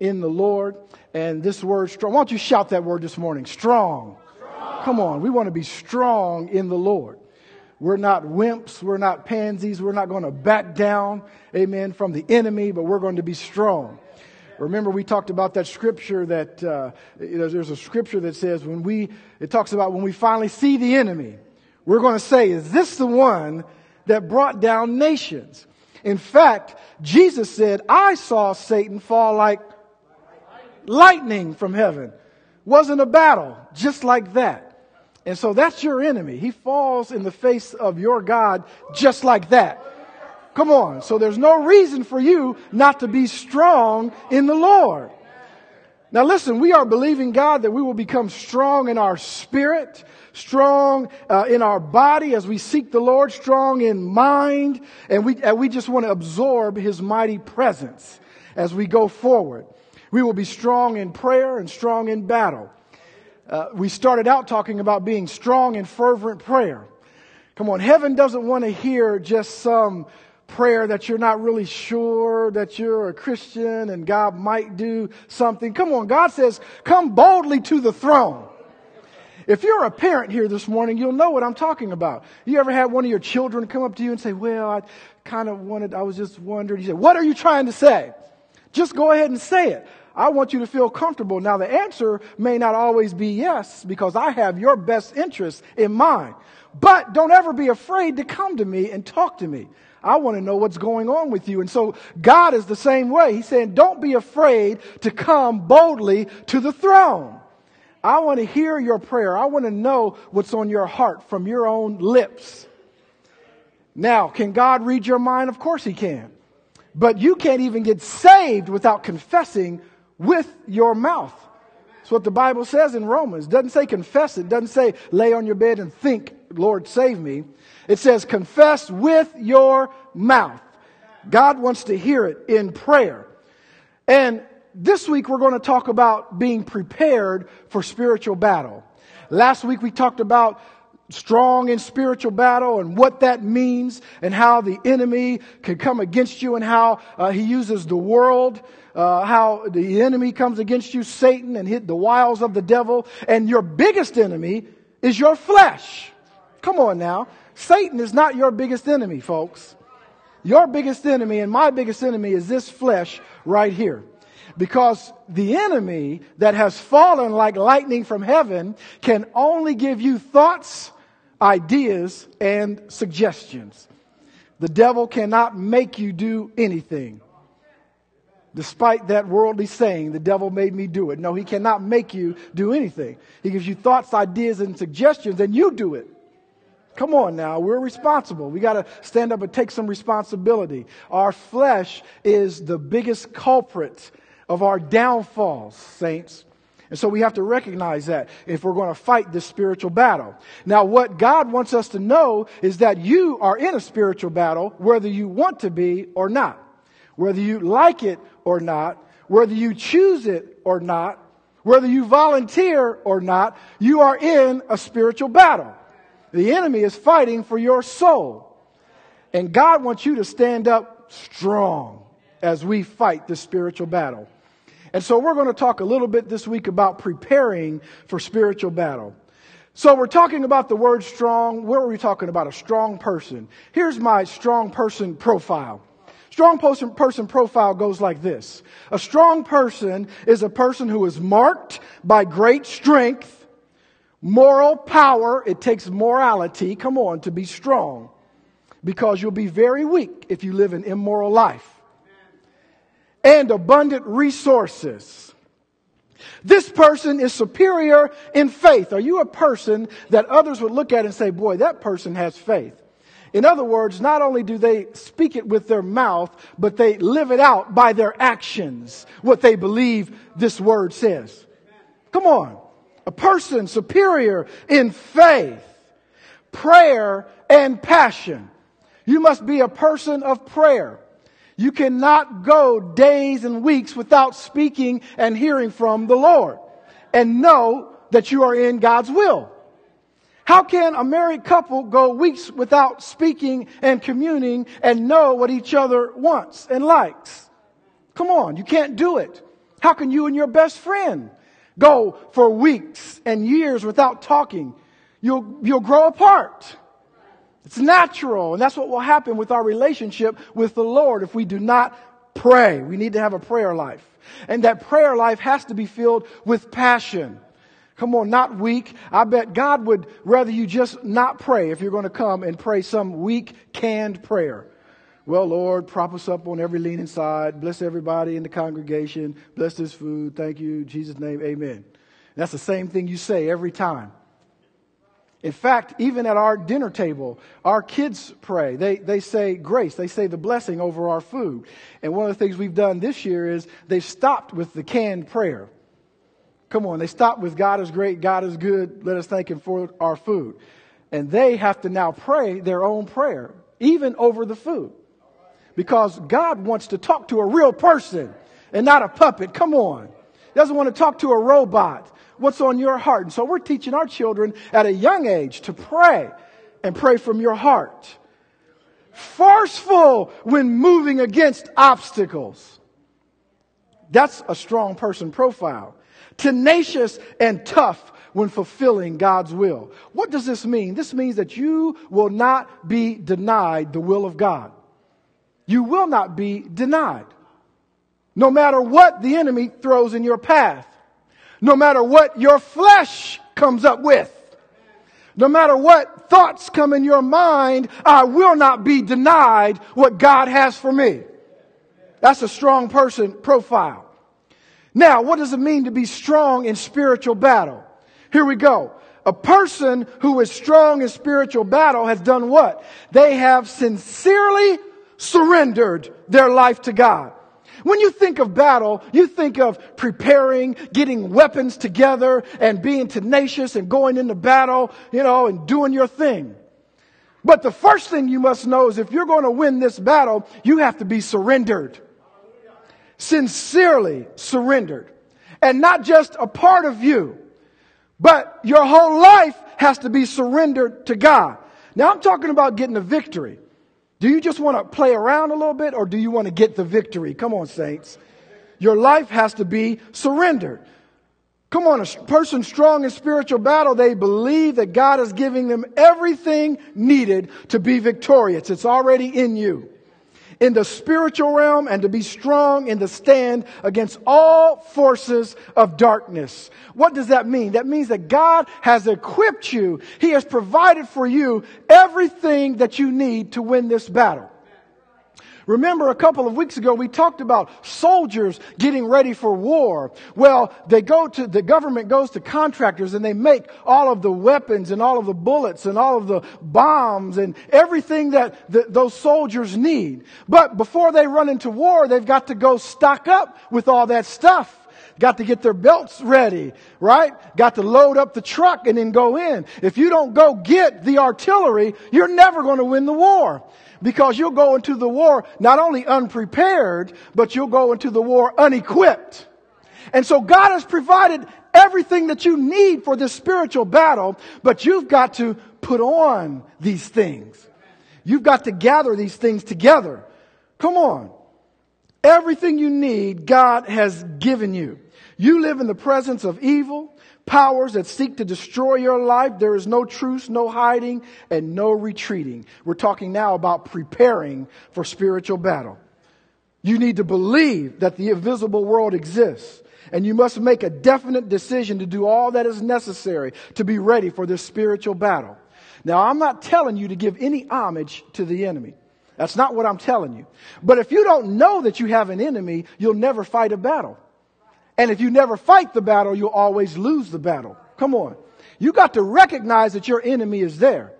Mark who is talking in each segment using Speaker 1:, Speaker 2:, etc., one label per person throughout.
Speaker 1: in the Lord. And this word strong, why don't you shout that word this morning? Strong. strong. Come on, we want to be strong in the Lord. We're not wimps, we're not pansies, we're not going to back down, amen, from the enemy, but we're going to be strong. Remember, we talked about that scripture that uh, you know, there's a scripture that says when we, it talks about when we finally see the enemy, we're going to say, is this the one that brought down nations? In fact, Jesus said, I saw Satan fall like lightning from heaven. Wasn't a battle, just like that. And so that's your enemy. He falls in the face of your God just like that. Come on. So there's no reason for you not to be strong in the Lord. Now listen, we are believing God that we will become strong in our spirit, strong uh, in our body as we seek the Lord, strong in mind, and we, and we just want to absorb His mighty presence as we go forward. We will be strong in prayer and strong in battle. Uh, we started out talking about being strong in fervent prayer. Come on, heaven doesn't want to hear just some prayer that you're not really sure that you're a Christian and God might do something. Come on, God says, come boldly to the throne. If you're a parent here this morning, you'll know what I'm talking about. You ever had one of your children come up to you and say, well, I kind of wanted, I was just wondering. You say, what are you trying to say? Just go ahead and say it. I want you to feel comfortable. Now the answer may not always be yes because I have your best interests in mind. But don't ever be afraid to come to me and talk to me. I want to know what's going on with you. And so God is the same way. He's saying, don't be afraid to come boldly to the throne. I want to hear your prayer. I want to know what's on your heart from your own lips. Now, can God read your mind? Of course he can. But you can't even get saved without confessing with your mouth. That's what the Bible says in Romans. It doesn't say confess it. it. Doesn't say lay on your bed and think, Lord, save me. It says confess with your mouth. God wants to hear it in prayer. And this week we're going to talk about being prepared for spiritual battle. Last week we talked about strong in spiritual battle and what that means and how the enemy can come against you and how uh, he uses the world, uh, how the enemy comes against you, Satan, and hit the wiles of the devil. And your biggest enemy is your flesh. Come on now. Satan is not your biggest enemy, folks. Your biggest enemy and my biggest enemy is this flesh right here. Because the enemy that has fallen like lightning from heaven can only give you thoughts ideas and suggestions. The devil cannot make you do anything. Despite that worldly saying, the devil made me do it. No, he cannot make you do anything. He gives you thoughts, ideas, and suggestions, and you do it. Come on now, we're responsible. We got to stand up and take some responsibility. Our flesh is the biggest culprit of our downfalls, saints. And so we have to recognize that if we're going to fight this spiritual battle. Now, what God wants us to know is that you are in a spiritual battle, whether you want to be or not, whether you like it or not, whether you choose it or not, whether you volunteer or not, you are in a spiritual battle. The enemy is fighting for your soul. And God wants you to stand up strong as we fight this spiritual battle. And so we're going to talk a little bit this week about preparing for spiritual battle. So we're talking about the word strong. Where are we talking about? A strong person. Here's my strong person profile. Strong person, person profile goes like this. A strong person is a person who is marked by great strength, moral power. It takes morality, come on, to be strong. Because you'll be very weak if you live an immoral life and abundant resources. This person is superior in faith. Are you a person that others would look at and say, boy, that person has faith? In other words, not only do they speak it with their mouth, but they live it out by their actions, what they believe this word says. Come on. A person superior in faith, prayer, and passion. You must be a person of prayer. You cannot go days and weeks without speaking and hearing from the Lord and know that you are in God's will. How can a married couple go weeks without speaking and communing and know what each other wants and likes? Come on, you can't do it. How can you and your best friend go for weeks and years without talking? You'll, you'll grow apart. It's natural. And that's what will happen with our relationship with the Lord if we do not pray. We need to have a prayer life. And that prayer life has to be filled with passion. Come on, not weak. I bet God would rather you just not pray if you're going to come and pray some weak, canned prayer. Well, Lord, prop us up on every leaning side. Bless everybody in the congregation. Bless this food. Thank you. In Jesus' name, amen. That's the same thing you say every time. In fact, even at our dinner table, our kids pray. They, they say grace. They say the blessing over our food. And one of the things we've done this year is they've stopped with the canned prayer. Come on, they stopped with God is great, God is good, let us thank Him for our food. And they have to now pray their own prayer, even over the food. Because God wants to talk to a real person and not a puppet. Come on. He doesn't want to talk to a robot what's on your heart. And so we're teaching our children at a young age to pray and pray from your heart. Forceful when moving against obstacles. That's a strong person profile. Tenacious and tough when fulfilling God's will. What does this mean? This means that you will not be denied the will of God. You will not be denied. No matter what the enemy throws in your path no matter what your flesh comes up with. No matter what thoughts come in your mind, I will not be denied what God has for me. That's a strong person profile. Now, what does it mean to be strong in spiritual battle? Here we go. A person who is strong in spiritual battle has done what? They have sincerely surrendered their life to God. When you think of battle, you think of preparing, getting weapons together and being tenacious and going into battle, you know, and doing your thing. But the first thing you must know is if you're going to win this battle, you have to be surrendered. Sincerely surrendered. And not just a part of you, but your whole life has to be surrendered to God. Now I'm talking about getting a victory. Do you just want to play around a little bit or do you want to get the victory? Come on, saints. Your life has to be surrendered. Come on, a person strong in spiritual battle, they believe that God is giving them everything needed to be victorious. It's already in you in the spiritual realm and to be strong in the stand against all forces of darkness. What does that mean? That means that God has equipped you. He has provided for you everything that you need to win this battle. Remember a couple of weeks ago we talked about soldiers getting ready for war. Well, they go to, the government goes to contractors and they make all of the weapons and all of the bullets and all of the bombs and everything that the, those soldiers need. But before they run into war, they've got to go stock up with all that stuff. Got to get their belts ready, right? Got to load up the truck and then go in. If you don't go get the artillery, you're never going to win the war because you'll go into the war not only unprepared, but you'll go into the war unequipped. And so God has provided everything that you need for this spiritual battle, but you've got to put on these things. You've got to gather these things together. Come on. Everything you need, God has given you. You live in the presence of evil powers that seek to destroy your life, there is no truce, no hiding, and no retreating. We're talking now about preparing for spiritual battle. You need to believe that the invisible world exists. And you must make a definite decision to do all that is necessary to be ready for this spiritual battle. Now, I'm not telling you to give any homage to the enemy. That's not what I'm telling you. But if you don't know that you have an enemy, you'll never fight a battle. And if you never fight the battle, you'll always lose the battle. Come on. You got to recognize that your enemy is there.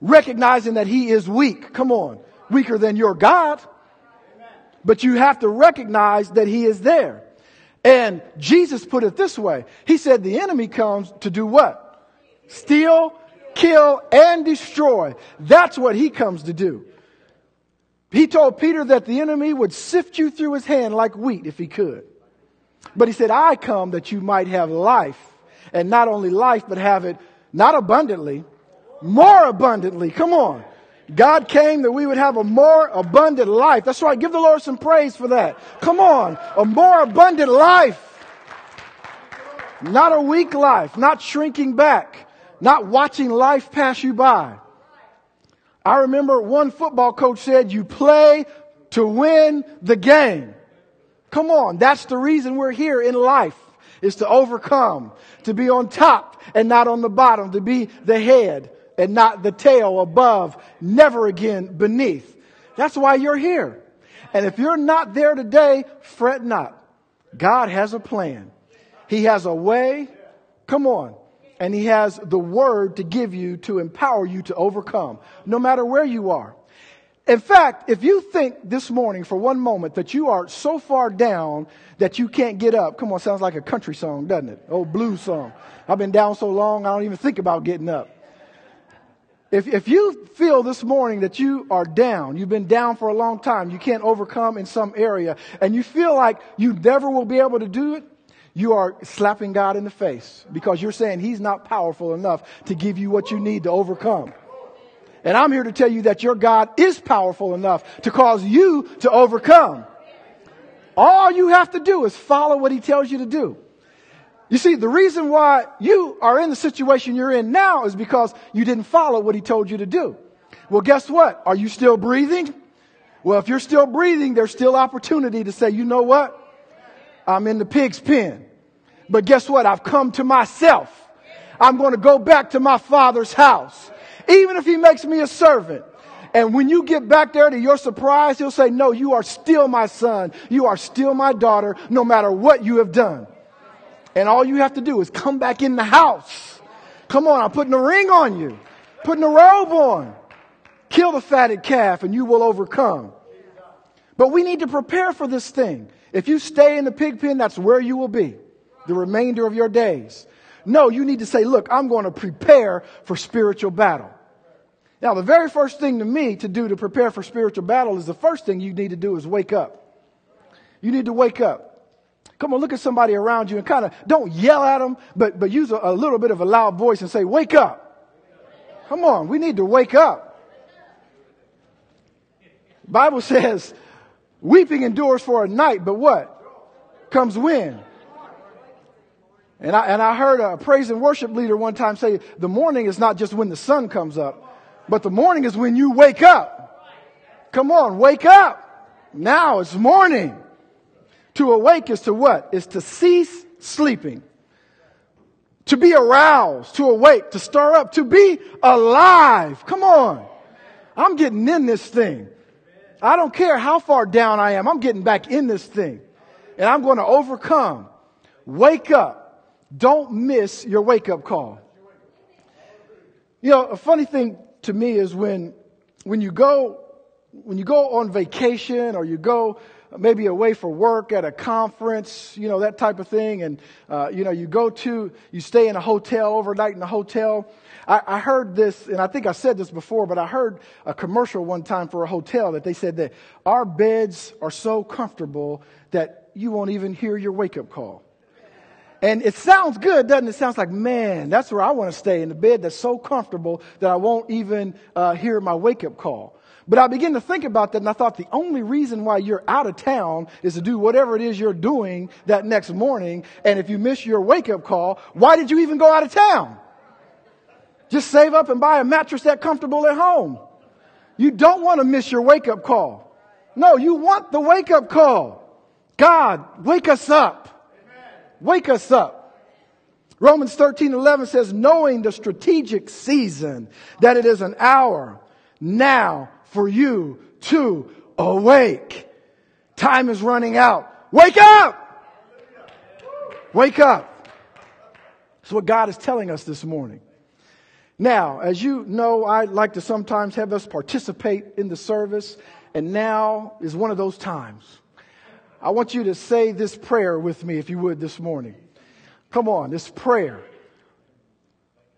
Speaker 1: Recognizing that he is weak. Come on. Weaker than your God. But you have to recognize that he is there. And Jesus put it this way. He said the enemy comes to do what? Steal, kill, and destroy. That's what he comes to do. He told Peter that the enemy would sift you through his hand like wheat if he could. But he said, I come that you might have life. And not only life, but have it not abundantly, more abundantly. Come on. God came that we would have a more abundant life. That's right. Give the Lord some praise for that. Come on. A more abundant life. Not a weak life. Not shrinking back. Not watching life pass you by. I remember one football coach said, you play to win the game. Come on. That's the reason we're here in life is to overcome, to be on top and not on the bottom, to be the head and not the tail above, never again beneath. That's why you're here. And if you're not there today, fret not. God has a plan. He has a way. Come on. And he has the word to give you to empower you to overcome, no matter where you are. In fact, if you think this morning for one moment that you are so far down that you can't get up, come on, sounds like a country song, doesn't it? Old blues song. I've been down so long, I don't even think about getting up. If, if you feel this morning that you are down, you've been down for a long time, you can't overcome in some area, and you feel like you never will be able to do it, you are slapping God in the face because you're saying He's not powerful enough to give you what you need to overcome. And I'm here to tell you that your God is powerful enough to cause you to overcome. All you have to do is follow what he tells you to do. You see, the reason why you are in the situation you're in now is because you didn't follow what he told you to do. Well, guess what? Are you still breathing? Well, if you're still breathing, there's still opportunity to say, you know what? I'm in the pig's pen. But guess what? I've come to myself. I'm going to go back to my father's house even if he makes me a servant. And when you get back there to your surprise, he'll say, no, you are still my son. You are still my daughter, no matter what you have done. And all you have to do is come back in the house. Come on, I'm putting a ring on you, putting a robe on. Kill the fatted calf and you will overcome. But we need to prepare for this thing. If you stay in the pig pen, that's where you will be the remainder of your days. No, you need to say, look, I'm going to prepare for spiritual battle. Now, the very first thing to me to do to prepare for spiritual battle is the first thing you need to do is wake up. You need to wake up. Come on, look at somebody around you and kind of don't yell at them, but, but use a, a little bit of a loud voice and say, wake up. Come on, we need to wake up. Bible says, weeping endures for a night, but what? Comes when? And I, and I heard a praise and worship leader one time say, the morning is not just when the sun comes up. But the morning is when you wake up. Come on, wake up. Now it's morning. To awake is to what? Is to cease sleeping. To be aroused, to awake, to stir up, to be alive. Come on. I'm getting in this thing. I don't care how far down I am. I'm getting back in this thing. And I'm going to overcome. Wake up. Don't miss your wake up call. You know, a funny thing to me is when, when you go, when you go on vacation or you go maybe away for work at a conference, you know, that type of thing. And, uh, you know, you go to, you stay in a hotel, overnight in a hotel. I, I heard this, and I think I said this before, but I heard a commercial one time for a hotel that they said that our beds are so comfortable that you won't even hear your wake up call. And it sounds good, doesn't it? It sounds like, man, that's where I want to stay in the bed that's so comfortable that I won't even uh, hear my wake up call. But I began to think about that and I thought the only reason why you're out of town is to do whatever it is you're doing that next morning. And if you miss your wake up call, why did you even go out of town? Just save up and buy a mattress that comfortable at home. You don't want to miss your wake up call. No, you want the wake up call. God, wake us up. Wake us up. Romans 13, 11 says, knowing the strategic season, that it is an hour now for you to awake. Time is running out. Wake up! Wake up. That's what God is telling us this morning. Now, as you know, I like to sometimes have us participate in the service, and now is one of those times. I want you to say this prayer with me, if you would, this morning. Come on, this prayer.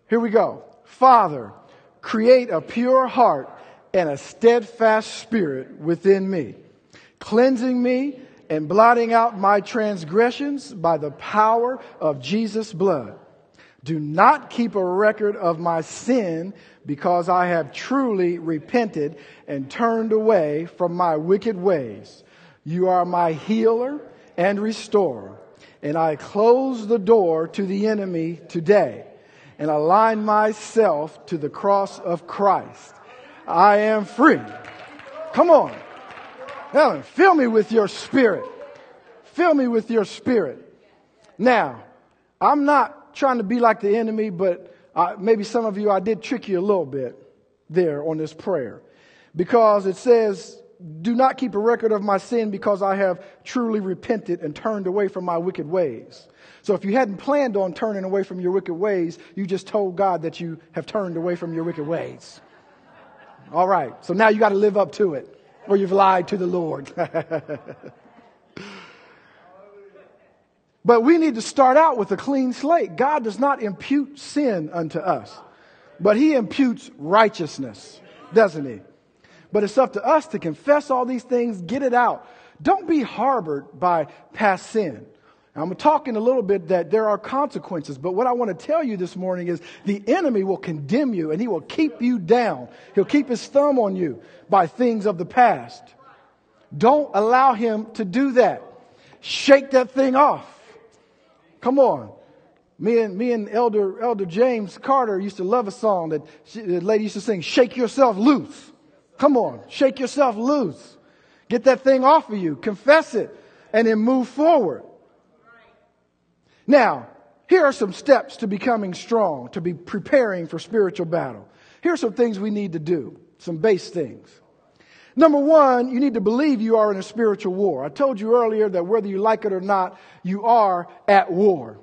Speaker 1: Here we go. Father, create a pure heart and a steadfast spirit within me, cleansing me and blotting out my transgressions by the power of Jesus' blood. Do not keep a record of my sin because I have truly repented and turned away from my wicked ways. You are my healer and restorer. And I close the door to the enemy today and align myself to the cross of Christ. I am free. Come on. Helen, fill me with your spirit. Fill me with your spirit. Now, I'm not trying to be like the enemy, but uh, maybe some of you, I did trick you a little bit there on this prayer. Because it says, do not keep a record of my sin because I have truly repented and turned away from my wicked ways. So if you hadn't planned on turning away from your wicked ways, you just told God that you have turned away from your wicked ways. All right. So now you got to live up to it or you've lied to the Lord. but we need to start out with a clean slate. God does not impute sin unto us, but he imputes righteousness, doesn't he? But it's up to us to confess all these things, get it out. Don't be harbored by past sin. I'm talking a little bit that there are consequences, but what I want to tell you this morning is the enemy will condemn you and he will keep you down. He'll keep his thumb on you by things of the past. Don't allow him to do that. Shake that thing off. Come on. Me and, me and Elder, Elder James Carter used to love a song that she, the lady used to sing, Shake Yourself Loose. Come on, shake yourself loose. Get that thing off of you. Confess it and then move forward. Now, here are some steps to becoming strong, to be preparing for spiritual battle. Here are some things we need to do, some base things. Number one, you need to believe you are in a spiritual war. I told you earlier that whether you like it or not, you are at war.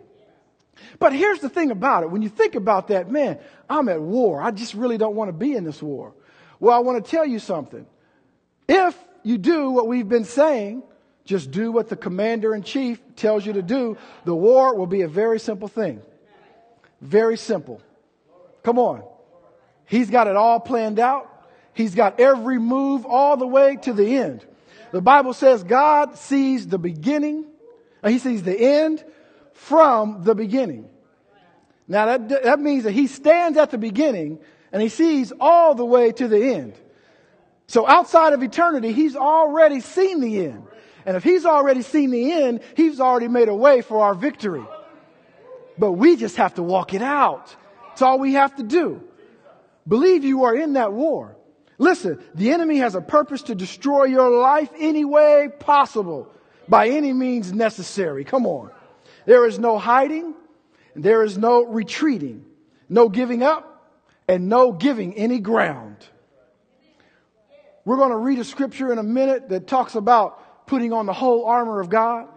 Speaker 1: But here's the thing about it. When you think about that, man, I'm at war. I just really don't want to be in this war. Well, I want to tell you something. If you do what we've been saying, just do what the commander in chief tells you to do. The war will be a very simple thing. Very simple. Come on. He's got it all planned out. He's got every move all the way to the end. The Bible says God sees the beginning, he sees the end from the beginning. Now that, that means that he stands at the beginning and he sees all the way to the end. So outside of eternity, he's already seen the end. And if he's already seen the end, he's already made a way for our victory. But we just have to walk it out. It's all we have to do. Believe you are in that war. Listen, the enemy has a purpose to destroy your life any way possible, by any means necessary. Come on. There is no hiding, there is no retreating, no giving up, and no giving any ground. We're going to read a scripture in a minute that talks about putting on the whole armor of God.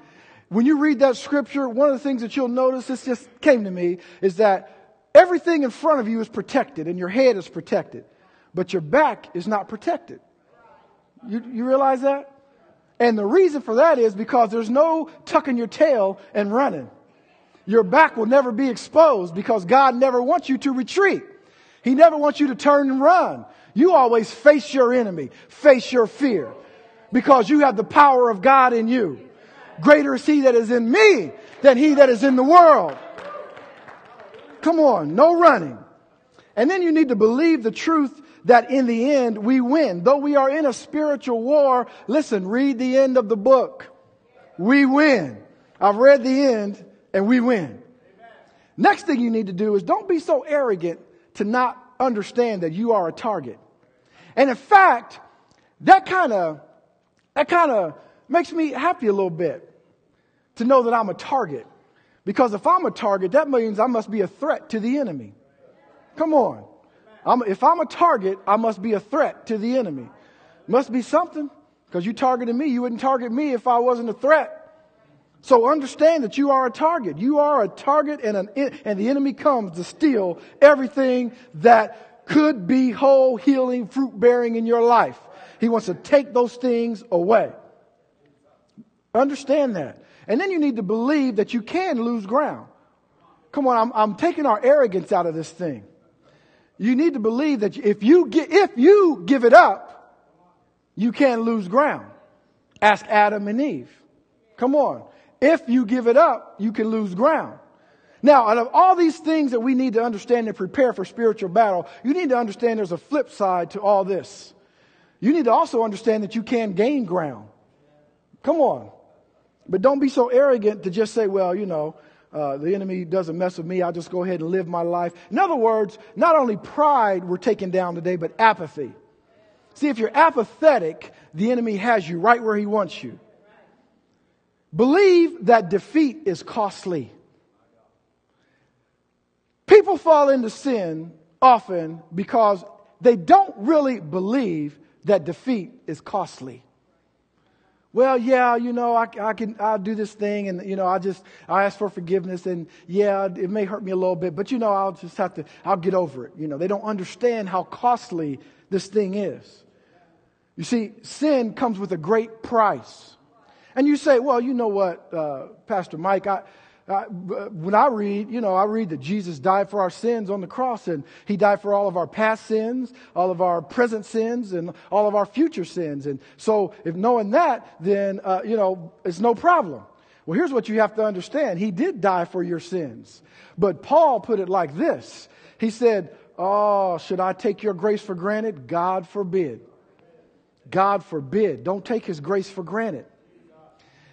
Speaker 1: When you read that scripture, one of the things that you'll notice, this just came to me, is that everything in front of you is protected and your head is protected, but your back is not protected. You, you realize that? And the reason for that is because there's no tucking your tail and running. Your back will never be exposed because God never wants you to retreat. He never wants you to turn and run. You always face your enemy, face your fear because you have the power of God in you. Greater is he that is in me than he that is in the world. Come on, no running. And then you need to believe the truth that in the end we win. Though we are in a spiritual war, listen, read the end of the book. We win. I've read the end and we win. Next thing you need to do is don't be so arrogant to not understand that you are a target. And in fact, that kind of that kind of makes me happy a little bit to know that I'm a target. Because if I'm a target, that means I must be a threat to the enemy. Come on. I'm, if I'm a target, I must be a threat to the enemy. Must be something. Because you targeted me. You wouldn't target me if I wasn't a threat. So understand that you are a target. You are a target and, an, and the enemy comes to steal everything that could be whole, healing, fruit bearing in your life. He wants to take those things away. Understand that. And then you need to believe that you can lose ground. Come on, I'm, I'm taking our arrogance out of this thing. You need to believe that if you, get, if you give it up, you can lose ground. Ask Adam and Eve. Come on. If you give it up, you can lose ground. Now, out of all these things that we need to understand and prepare for spiritual battle, you need to understand there's a flip side to all this. You need to also understand that you can gain ground. Come on. But don't be so arrogant to just say, well, you know, uh, the enemy doesn't mess with me. I'll just go ahead and live my life. In other words, not only pride we're taking down today, but apathy. See, if you're apathetic, the enemy has you right where he wants you. Believe that defeat is costly. People fall into sin often because they don't really believe that defeat is costly well, yeah, you know, I, I, can, I'll do this thing and, you know, I just, I ask for forgiveness and yeah, it may hurt me a little bit, but you know, I'll just have to, I'll get over it. You know, they don't understand how costly this thing is. You see, sin comes with a great price. And you say, well, you know what, uh, Pastor Mike, I, uh, when I read, you know, I read that Jesus died for our sins on the cross and he died for all of our past sins, all of our present sins, and all of our future sins. And so if knowing that, then, uh, you know, it's no problem. Well, here's what you have to understand. He did die for your sins. But Paul put it like this. He said, Oh, should I take your grace for granted? God forbid. God forbid. Don't take his grace for granted.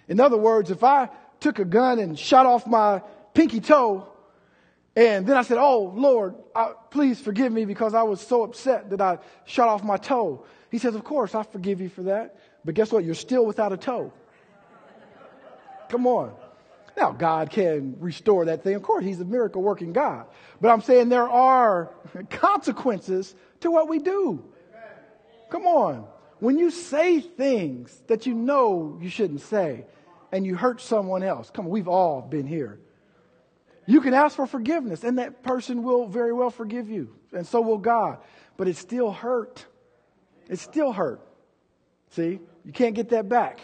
Speaker 1: In other words, if I took a gun and shot off my pinky toe. And then I said, Oh, Lord, I, please forgive me because I was so upset that I shot off my toe. He says, Of course, I forgive you for that. But guess what? You're still without a toe. Come on. Now, God can restore that thing. Of course, He's a miracle working God. But I'm saying there are consequences to what we do. Come on. When you say things that you know you shouldn't say, and you hurt someone else. Come on, we've all been here. You can ask for forgiveness, and that person will very well forgive you, and so will God. But it still hurt. It still hurt. See, you can't get that back.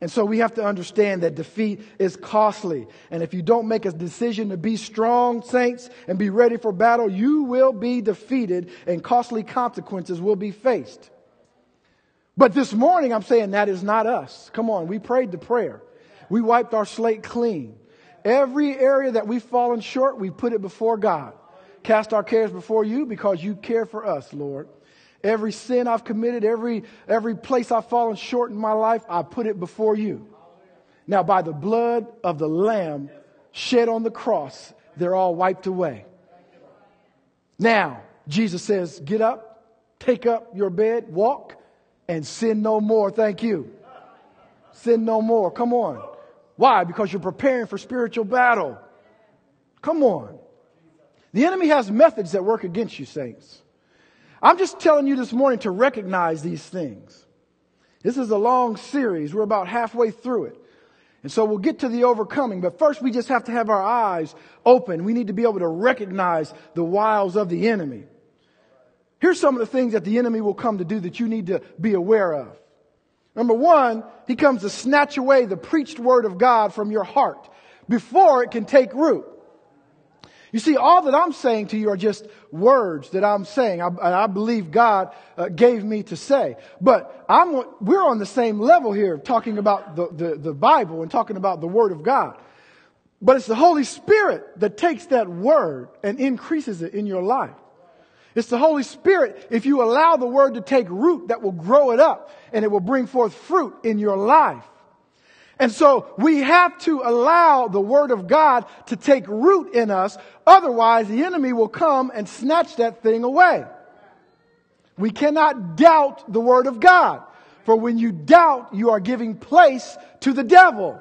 Speaker 1: And so we have to understand that defeat is costly. And if you don't make a decision to be strong, saints, and be ready for battle, you will be defeated and costly consequences will be faced. But this morning, I'm saying that is not us. Come on, we prayed the prayer. We wiped our slate clean. Every area that we've fallen short, we put it before God. Cast our cares before you because you care for us, Lord. Every sin I've committed, every, every place I've fallen short in my life, I put it before you. Now, by the blood of the Lamb shed on the cross, they're all wiped away. Now, Jesus says, get up, take up your bed, walk, and sin no more. Thank you. Sin no more. Come on. Why? Because you're preparing for spiritual battle. Come on. The enemy has methods that work against you, saints. I'm just telling you this morning to recognize these things. This is a long series. We're about halfway through it. And so we'll get to the overcoming, but first we just have to have our eyes open. We need to be able to recognize the wiles of the enemy. Here's some of the things that the enemy will come to do that you need to be aware of. Number one, he comes to snatch away the preached word of God from your heart before it can take root. You see, all that I'm saying to you are just words that I'm saying. I, I believe God uh, gave me to say. But I'm, we're on the same level here talking about the, the, the Bible and talking about the Word of God. But it's the Holy Spirit that takes that Word and increases it in your life. It's the Holy Spirit, if you allow the word to take root, that will grow it up and it will bring forth fruit in your life. And so we have to allow the word of God to take root in us. Otherwise, the enemy will come and snatch that thing away. We cannot doubt the word of God. For when you doubt, you are giving place to the devil.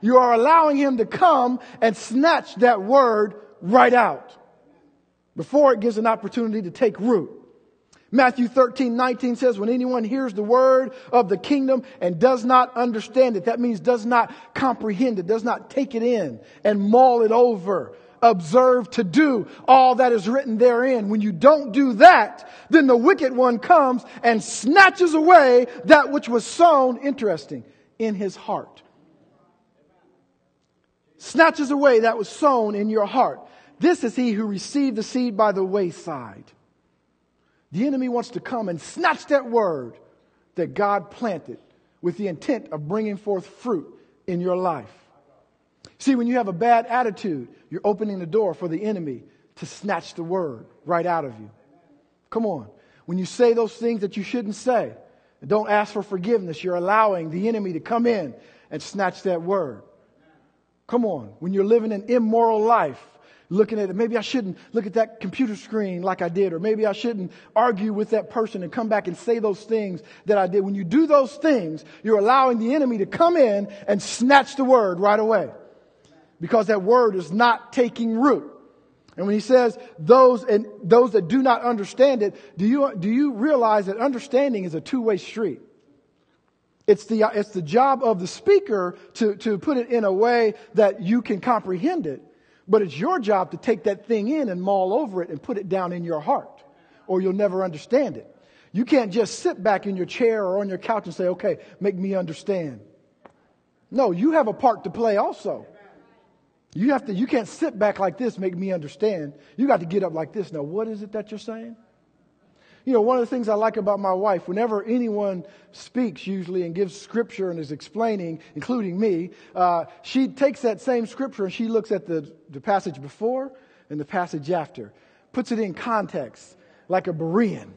Speaker 1: You are allowing him to come and snatch that word right out before it gives an opportunity to take root. Matthew 13, 19 says, when anyone hears the word of the kingdom and does not understand it, that means does not comprehend it, does not take it in and maul it over, observe to do all that is written therein. When you don't do that, then the wicked one comes and snatches away that which was sown, interesting, in his heart. Snatches away that was sown in your heart. This is he who received the seed by the wayside. The enemy wants to come and snatch that word that God planted with the intent of bringing forth fruit in your life. See, when you have a bad attitude, you're opening the door for the enemy to snatch the word right out of you. Come on. When you say those things that you shouldn't say, don't ask for forgiveness, you're allowing the enemy to come in and snatch that word. Come on. When you're living an immoral life, looking at it, maybe I shouldn't look at that computer screen like I did, or maybe I shouldn't argue with that person and come back and say those things that I did. When you do those things, you're allowing the enemy to come in and snatch the word right away. Because that word is not taking root. And when he says those and those that do not understand it, do you, do you realize that understanding is a two-way street? It's the, it's the job of the speaker to, to put it in a way that you can comprehend it. But it's your job to take that thing in and maul over it and put it down in your heart, or you'll never understand it. You can't just sit back in your chair or on your couch and say, okay, make me understand. No, you have a part to play also. You have to, you can't sit back like this, make me understand. You got to get up like this. Now, what is it that you're saying? You know, one of the things I like about my wife, whenever anyone speaks usually and gives scripture and is explaining, including me, uh, she takes that same scripture and she looks at the, the passage before and the passage after, puts it in context, like a Berean,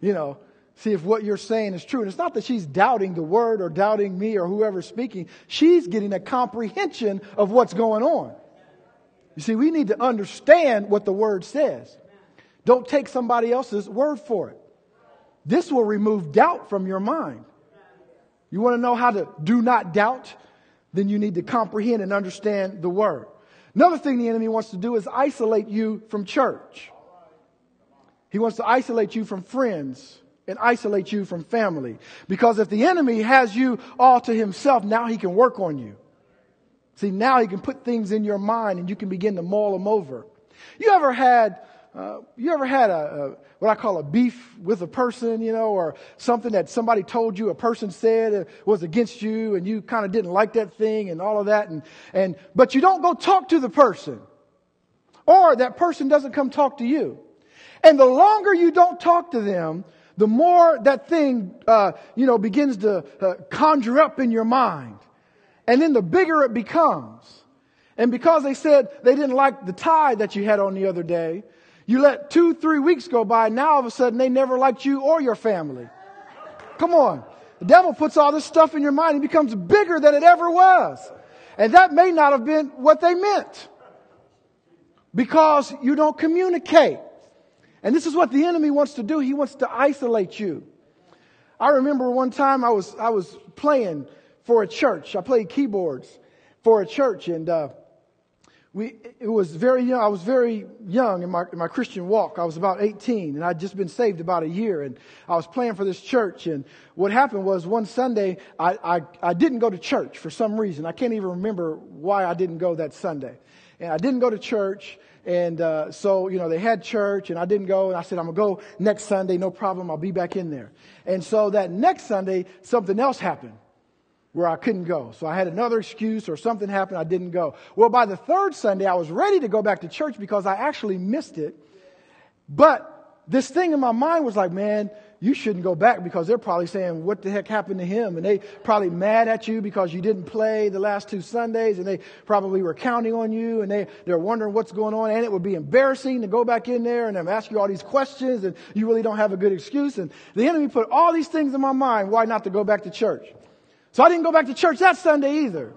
Speaker 1: you know, see if what you're saying is true. And it's not that she's doubting the word or doubting me or whoever's speaking. She's getting a comprehension of what's going on. You see, we need to understand what the word says. Don't take somebody else's word for it. This will remove doubt from your mind. You want to know how to do not doubt? Then you need to comprehend and understand the word. Another thing the enemy wants to do is isolate you from church. He wants to isolate you from friends and isolate you from family. Because if the enemy has you all to himself, now he can work on you. See, now he can put things in your mind and you can begin to mull them over. You ever had uh, you ever had a, a, what I call a beef with a person, you know, or something that somebody told you, a person said was against you, and you kind of didn't like that thing and all of that, and and but you don't go talk to the person, or that person doesn't come talk to you, and the longer you don't talk to them, the more that thing, uh, you know, begins to uh, conjure up in your mind, and then the bigger it becomes. And because they said they didn't like the tie that you had on the other day, you let two, three weeks go by, and now all of a sudden they never liked you or your family. Come on. The devil puts all this stuff in your mind and becomes bigger than it ever was. And that may not have been what they meant. Because you don't communicate. And this is what the enemy wants to do. He wants to isolate you. I remember one time I was, I was playing for a church. I played keyboards for a church and, uh, we, it was very young. I was very young in my, in my Christian walk. I was about 18 and I'd just been saved about a year and I was playing for this church. And what happened was one Sunday, I, I, I didn't go to church for some reason. I can't even remember why I didn't go that Sunday. And I didn't go to church. And uh, so, you know, they had church and I didn't go. And I said, I'm going to go next Sunday. No problem. I'll be back in there. And so that next Sunday, something else happened where I couldn't go. So I had another excuse or something happened, I didn't go. Well, by the third Sunday, I was ready to go back to church because I actually missed it. But this thing in my mind was like, man, you shouldn't go back because they're probably saying, what the heck happened to him? And they probably mad at you because you didn't play the last two Sundays and they probably were counting on you and they, they're wondering what's going on. And it would be embarrassing to go back in there and ask you all these questions and you really don't have a good excuse. And the enemy put all these things in my mind why not to go back to church. So I didn't go back to church that Sunday either.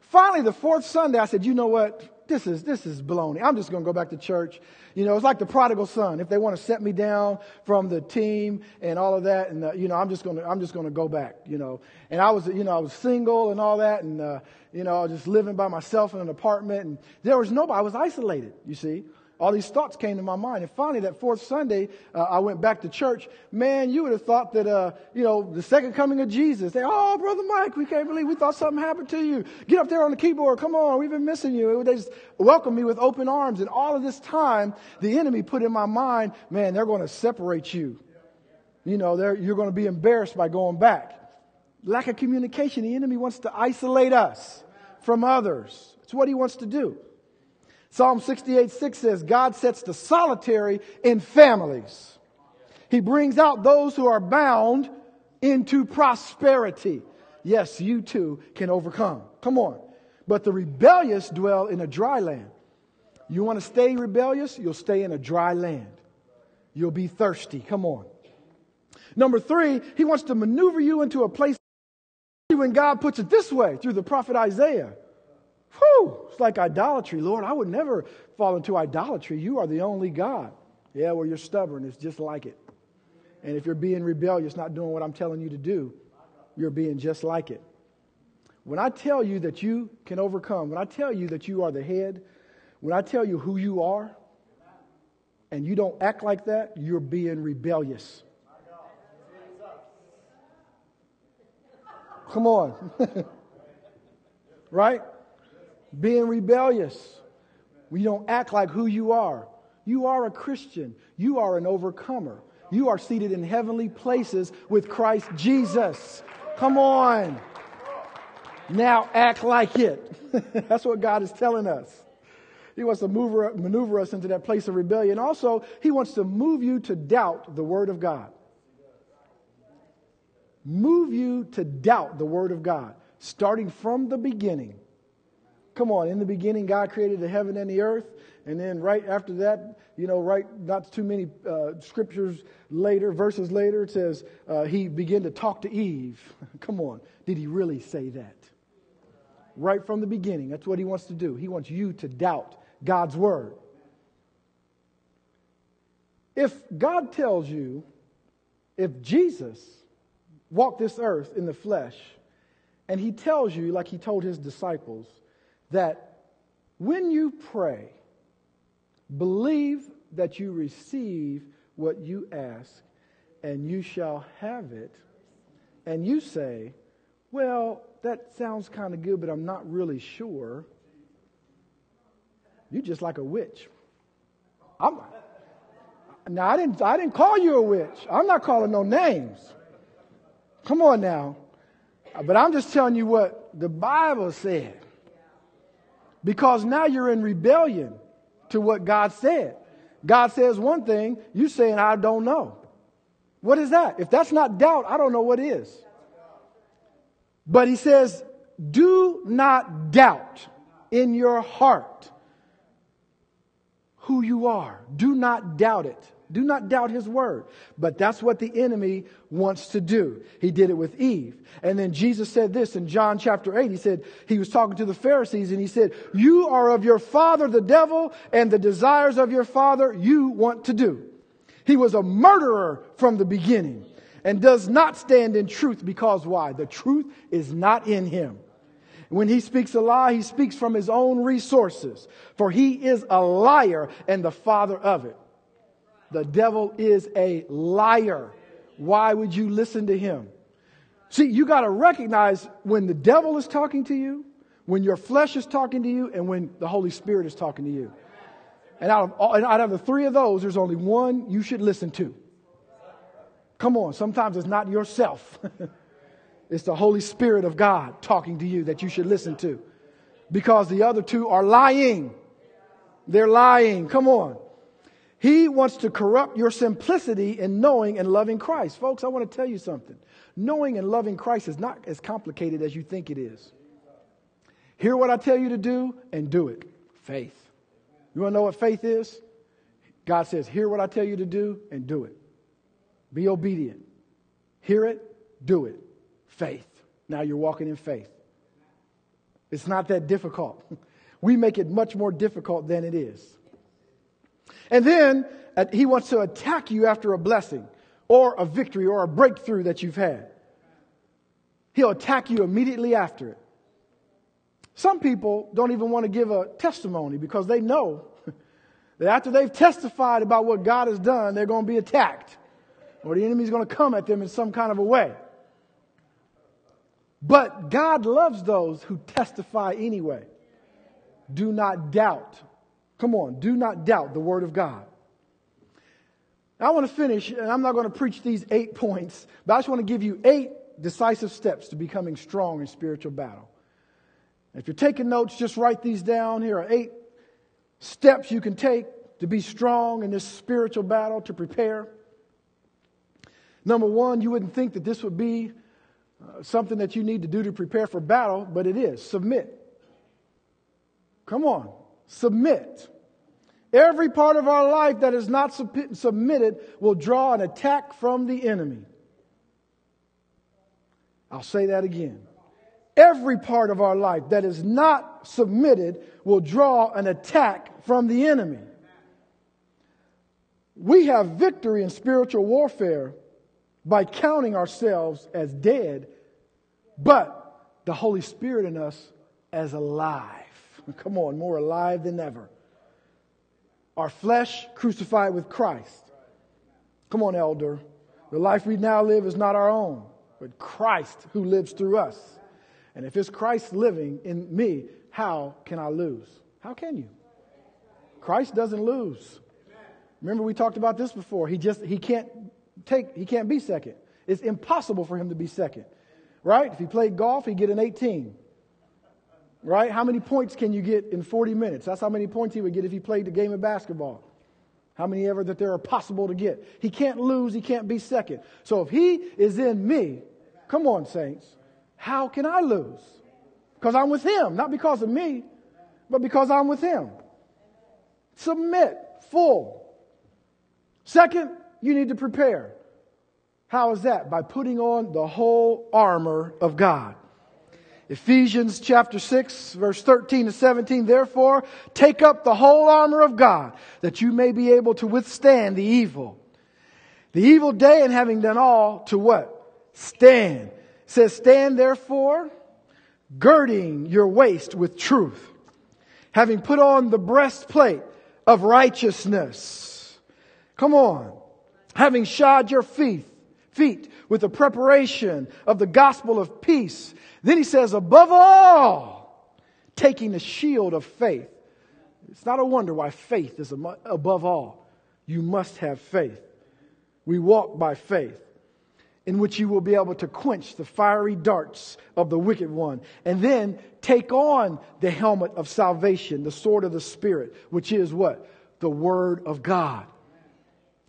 Speaker 1: Finally, the fourth Sunday, I said, you know what? This is, this is baloney. I'm just going to go back to church. You know, it's like the prodigal son. If they want to set me down from the team and all of that, and, uh, you know, I'm just going to, I'm just going to go back, you know. And I was, you know, I was single and all that, and, uh, you know, I was just living by myself in an apartment, and there was nobody. I was isolated, you see all these thoughts came to my mind. And finally, that fourth Sunday, uh, I went back to church. Man, you would have thought that, uh, you know, the second coming of Jesus. They, oh, Brother Mike, we can't believe we thought something happened to you. Get up there on the keyboard. Come on, we've been missing you. They just welcomed me with open arms. And all of this time, the enemy put in my mind, man, they're going to separate you. You know, you're going to be embarrassed by going back. Lack of communication. The enemy wants to isolate us from others. It's what he wants to do. Psalm 68 6 says, God sets the solitary in families. He brings out those who are bound into prosperity. Yes, you too can overcome. Come on. but the rebellious dwell in a dry land. You want to stay rebellious? You'll stay in a dry land. You'll be thirsty. Come on. Number three, he wants to maneuver you into a place when God puts it this way through the prophet Isaiah. Whew, it's like idolatry. Lord, I would never fall into idolatry. You are the only God. Yeah, well, you're stubborn. It's just like it. And if you're being rebellious, not doing what I'm telling you to do, you're being just like it. When I tell you that you can overcome, when I tell you that you are the head, when I tell you who you are, and you don't act like that, you're being rebellious. Come on. right? Being rebellious. We don't act like who you are. You are a Christian. You are an overcomer. You are seated in heavenly places with Christ Jesus. Come on. Now act like it. That's what God is telling us. He wants to move, maneuver us into that place of rebellion. Also, He wants to move you to doubt the Word of God. Move you to doubt the Word of God, starting from the beginning. Come on, in the beginning, God created the heaven and the earth. And then right after that, you know, right, not too many uh, scriptures later, verses later, it says uh, he began to talk to Eve. Come on, did he really say that? Right from the beginning, that's what he wants to do. He wants you to doubt God's word. If God tells you, if Jesus walked this earth in the flesh, and he tells you, like he told his disciples, that when you pray, believe that you receive what you ask, and you shall have it, and you say, Well, that sounds kind of good, but I'm not really sure. You're just like a witch. I'm, now, I didn't, I didn't call you a witch. I'm not calling no names. Come on now. But I'm just telling you what the Bible said. Because now you're in rebellion to what God said. God says one thing, you saying, I don't know. What is that? If that's not doubt, I don't know what is. But he says, do not doubt in your heart who you are. Do not doubt it. Do not doubt his word. But that's what the enemy wants to do. He did it with Eve. And then Jesus said this in John chapter 8. He said, he was talking to the Pharisees and he said, You are of your father, the devil, and the desires of your father you want to do. He was a murderer from the beginning and does not stand in truth because why? The truth is not in him. When he speaks a lie, he speaks from his own resources, for he is a liar and the father of it. The devil is a liar. Why would you listen to him? See, you got to recognize when the devil is talking to you, when your flesh is talking to you, and when the Holy Spirit is talking to you. And out of, all, and out of the three of those, there's only one you should listen to. Come on, sometimes it's not yourself. it's the Holy Spirit of God talking to you that you should listen to. Because the other two are lying. They're lying. Come on. He wants to corrupt your simplicity in knowing and loving Christ. Folks, I want to tell you something. Knowing and loving Christ is not as complicated as you think it is. Hear what I tell you to do and do it. Faith. You want to know what faith is? God says, Hear what I tell you to do and do it. Be obedient. Hear it, do it. Faith. Now you're walking in faith. It's not that difficult. We make it much more difficult than it is. And then uh, he wants to attack you after a blessing or a victory or a breakthrough that you've had. He'll attack you immediately after it. Some people don't even want to give a testimony because they know that after they've testified about what God has done, they're going to be attacked or the enemy's going to come at them in some kind of a way. But God loves those who testify anyway. Do not doubt Come on, do not doubt the Word of God. I want to finish, and I'm not going to preach these eight points, but I just want to give you eight decisive steps to becoming strong in spiritual battle. If you're taking notes, just write these down. Here are eight steps you can take to be strong in this spiritual battle, to prepare. Number one, you wouldn't think that this would be uh, something that you need to do to prepare for battle, but it is. Submit. Come on. Submit. Every part of our life that is not sub- submitted will draw an attack from the enemy. I'll say that again. Every part of our life that is not submitted will draw an attack from the enemy. We have victory in spiritual warfare by counting ourselves as dead, but the Holy Spirit in us as alive. Come on, more alive than ever. Our flesh crucified with Christ. Come on, elder. The life we now live is not our own, but Christ who lives through us. And if it's Christ living in me, how can I lose? How can you? Christ doesn't lose. Remember we talked about this before. He just he can't take he can't be second. It's impossible for him to be second. Right? If he played golf, he'd get an 18. Right? How many points can you get in 40 minutes? That's how many points he would get if he played the game of basketball. How many ever that there are possible to get? He can't lose, he can't be second. So if he is in me, come on, saints, how can I lose? Because I'm with him, not because of me, but because I'm with him. Submit, full. Second, you need to prepare. How is that? By putting on the whole armor of God. Ephesians chapter 6 verse 13 to 17, therefore take up the whole armor of God that you may be able to withstand the evil. The evil day and having done all to what? Stand. It says stand therefore girding your waist with truth, having put on the breastplate of righteousness. Come on. Having shod your feet, feet with the preparation of the gospel of peace then he says, above all, taking the shield of faith. It's not a wonder why faith is above all. You must have faith. We walk by faith, in which you will be able to quench the fiery darts of the wicked one. And then take on the helmet of salvation, the sword of the Spirit, which is what? The Word of God.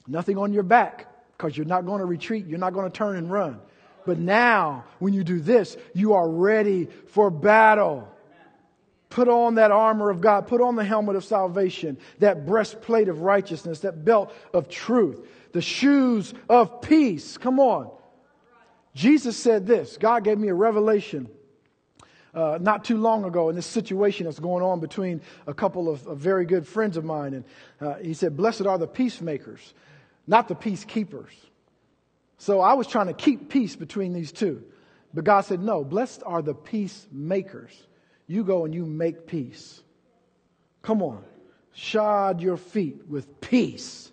Speaker 1: Nothing on your back, because you're not going to retreat. You're not going to turn and run. But now, when you do this, you are ready for battle. Put on that armor of God. Put on the helmet of salvation, that breastplate of righteousness, that belt of truth, the shoes of peace. Come on. Jesus said this. God gave me a revelation uh, not too long ago in this situation that's going on between a couple of, of very good friends of mine. And uh, he said, Blessed are the peacemakers, not the peacekeepers. So I was trying to keep peace between these two. But God said, No, blessed are the peacemakers. You go and you make peace. Come on. Shod your feet with peace.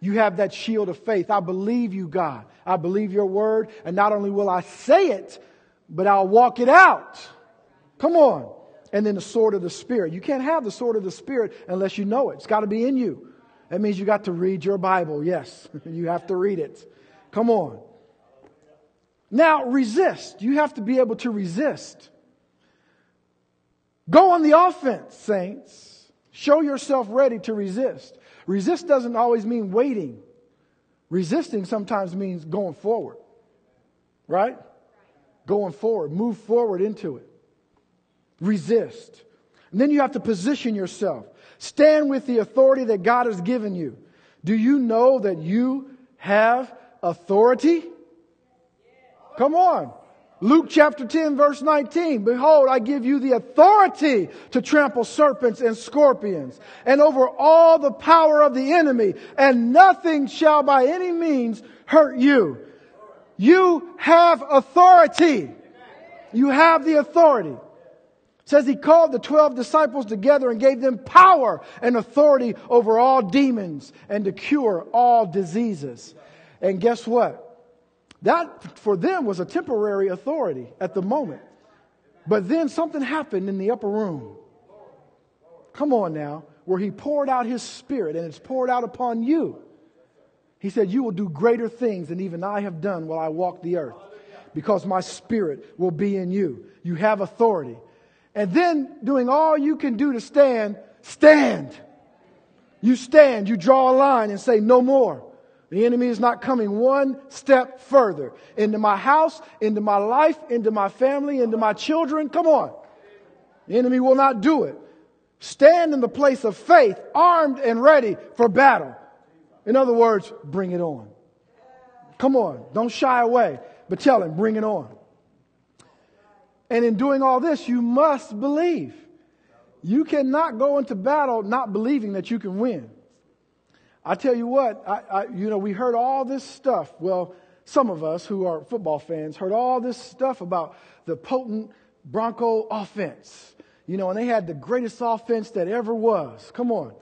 Speaker 1: You have that shield of faith. I believe you, God. I believe your word. And not only will I say it, but I'll walk it out. Come on. And then the sword of the Spirit. You can't have the sword of the Spirit unless you know it. It's got to be in you. That means you got to read your Bible. Yes, you have to read it. Come on. Now resist. You have to be able to resist. Go on the offense, saints. Show yourself ready to resist. Resist doesn't always mean waiting. Resisting sometimes means going forward. Right? Going forward. Move forward into it. Resist. And then you have to position yourself. Stand with the authority that God has given you. Do you know that you have authority? Come on. Luke chapter 10 verse 19. Behold, I give you the authority to trample serpents and scorpions and over all the power of the enemy and nothing shall by any means hurt you. You have authority. You have the authority. Says he called the 12 disciples together and gave them power and authority over all demons and to cure all diseases. And guess what? That for them was a temporary authority at the moment. But then something happened in the upper room. Come on now, where he poured out his spirit and it's poured out upon you. He said, You will do greater things than even I have done while I walk the earth because my spirit will be in you. You have authority. And then doing all you can do to stand, stand. You stand, you draw a line and say, No more. The enemy is not coming one step further into my house, into my life, into my family, into my children. Come on. The enemy will not do it. Stand in the place of faith, armed and ready for battle. In other words, bring it on. Come on, don't shy away, but tell him, bring it on. And in doing all this, you must believe. You cannot go into battle not believing that you can win. I tell you what, I, I, you know, we heard all this stuff. Well, some of us who are football fans heard all this stuff about the potent Bronco offense. You know, and they had the greatest offense that ever was. Come on.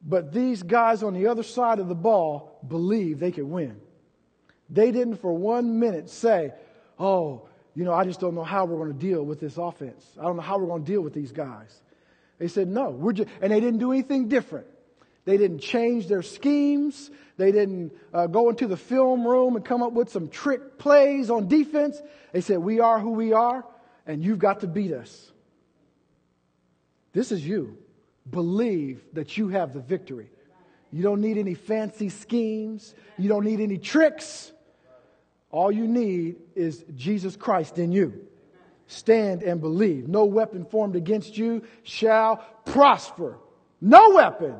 Speaker 1: But these guys on the other side of the ball believed they could win. They didn't for one minute say, oh, you know, I just don't know how we're going to deal with this offense. I don't know how we're going to deal with these guys. They said, no, we're just, and they didn't do anything different. They didn't change their schemes. They didn't uh, go into the film room and come up with some trick plays on defense. They said, we are who we are, and you've got to beat us. This is you. Believe that you have the victory. You don't need any fancy schemes. You don't need any tricks. All you need is Jesus Christ in you. Stand and believe. No weapon formed against you shall prosper. No weapon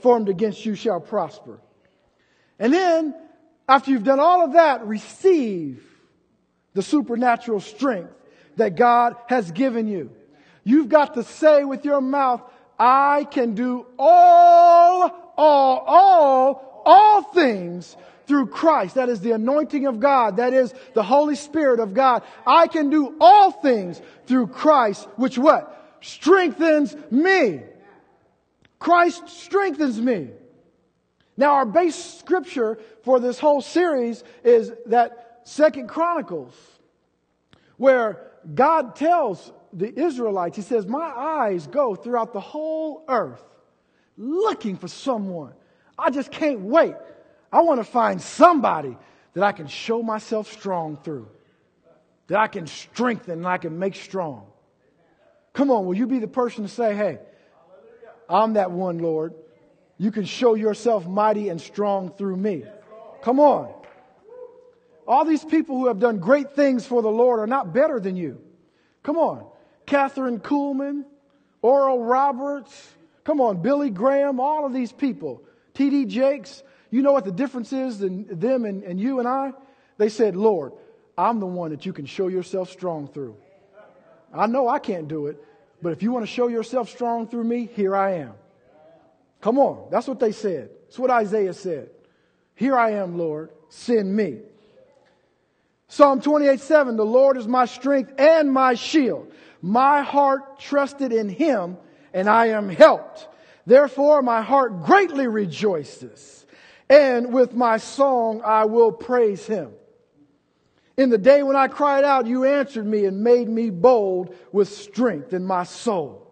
Speaker 1: formed against you shall prosper. And then, after you've done all of that, receive the supernatural strength that God has given you. You've got to say with your mouth, I can do all, all, all, all things through Christ. That is the anointing of God. That is the Holy Spirit of God. I can do all things through Christ, which what? Strengthens me. Christ strengthens me. Now our base scripture for this whole series is that Second Chronicles, where God tells the Israelites, He says, My eyes go throughout the whole earth looking for someone. I just can't wait I want to find somebody that I can show myself strong through, that I can strengthen and I can make strong. Come on, will you be the person to say, hey, I'm that one, Lord. You can show yourself mighty and strong through me. Come on. All these people who have done great things for the Lord are not better than you. Come on. Kathryn Kuhlman, Oral Roberts, come on, Billy Graham, all of these people. T.D. Jakes, you know what the difference is in them and, and you and I? They said, Lord, I'm the one that you can show yourself strong through. I know I can't do it, but if you want to show yourself strong through me, here I am. Come on. That's what they said. That's what Isaiah said. Here I am, Lord. Send me. Psalm 28 7 The Lord is my strength and my shield. My heart trusted in him, and I am helped. Therefore, my heart greatly rejoices and with my song I will praise him. In the day when I cried out, you answered me and made me bold with strength in my soul.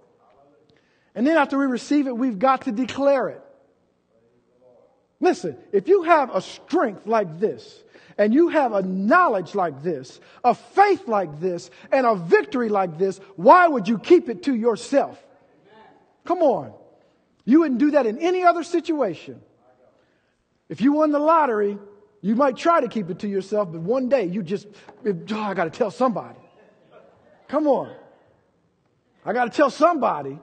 Speaker 1: And then after we receive it, we've got to declare it. Listen, if you have a strength like this, and you have a knowledge like this, a faith like this, and a victory like this, why would you keep it to yourself? Come on. You wouldn't do that in any other situation. If you won the lottery, you might try to keep it to yourself, but one day you just, oh, I got to tell somebody. Come on. I got to tell somebody.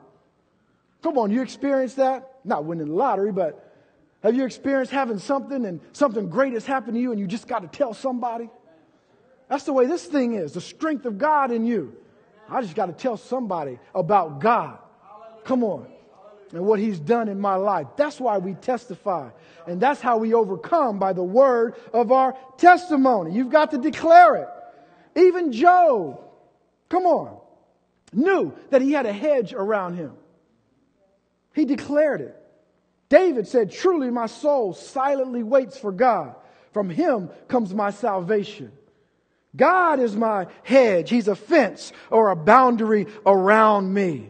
Speaker 1: Come on, you experienced that? Not winning the lottery, but have you experienced having something and something great has happened to you and you just got to tell somebody? That's the way this thing is the strength of God in you. I just got to tell somebody about God. Come on and what he's done in my life. That's why we testify. And that's how we overcome by the word of our testimony. You've got to declare it. Even Job, come on, knew that he had a hedge around him. He declared it. David said, Truly my soul silently waits for God. From him comes my salvation. God is my hedge. He's a fence or a boundary around me.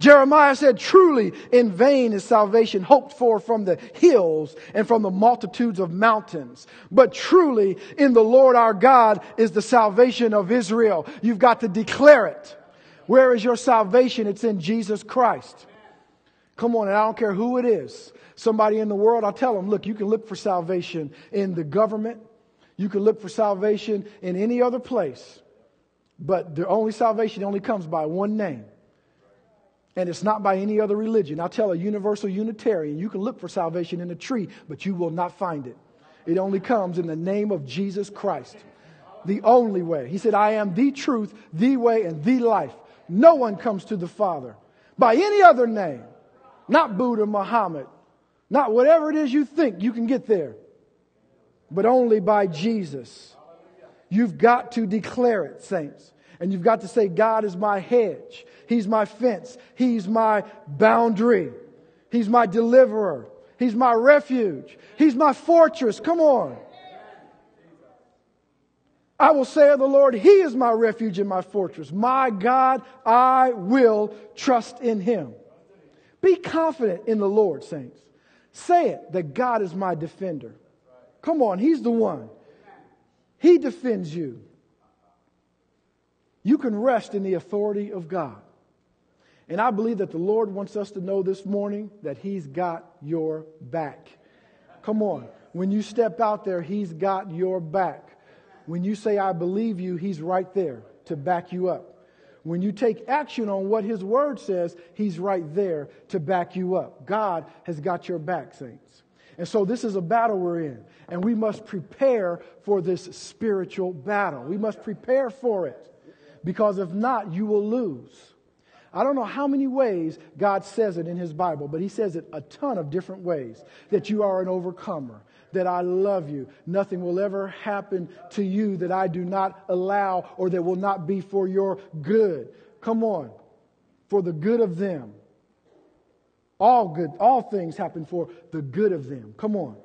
Speaker 1: Jeremiah said, truly in vain is salvation hoped for from the hills and from the multitudes of mountains. But truly in the Lord our God is the salvation of Israel. You've got to declare it. Where is your salvation? It's in Jesus Christ. Come on, and I don't care who it is. Somebody in the world, I'll tell them, look, you can look for salvation in the government. You can look for salvation in any other place. But the only salvation only comes by one name And it's not by any other religion. I'll tell a universal Unitarian, you can look for salvation in a tree, but you will not find it. It only comes in the name of Jesus Christ. The only way. He said, I am the truth, the way, and the life. No one comes to the Father by any other name. Not Buddha, Muhammad, not whatever it is you think you can get there, but only by Jesus. You've got to declare it, saints. And you've got to say, God is my hedge. He's my fence. He's my boundary. He's my deliverer. He's my refuge. He's my fortress. Come on. I will say of the Lord, He is my refuge and my fortress. My God, I will trust in Him. Be confident in the Lord, saints. Say it that God is my defender. Come on, He's the one. He defends you. You can rest in the authority of God. And I believe that the Lord wants us to know this morning that He's got your back. Come on. When you step out there, He's got your back. When you say, I believe you, He's right there to back you up. When you take action on what His Word says, He's right there to back you up. God has got your back, saints. And so this is a battle we're in. And we must prepare for this spiritual battle. We must prepare for it. Because if not, you will lose. I don't know how many ways God says it in His Bible, but He says it a ton of different ways that you are an overcomer, that I love you. Nothing will ever happen to you that I do not allow or that will not be for your good. Come on. For the good of them. All good, all things happen for the good of them. Come on.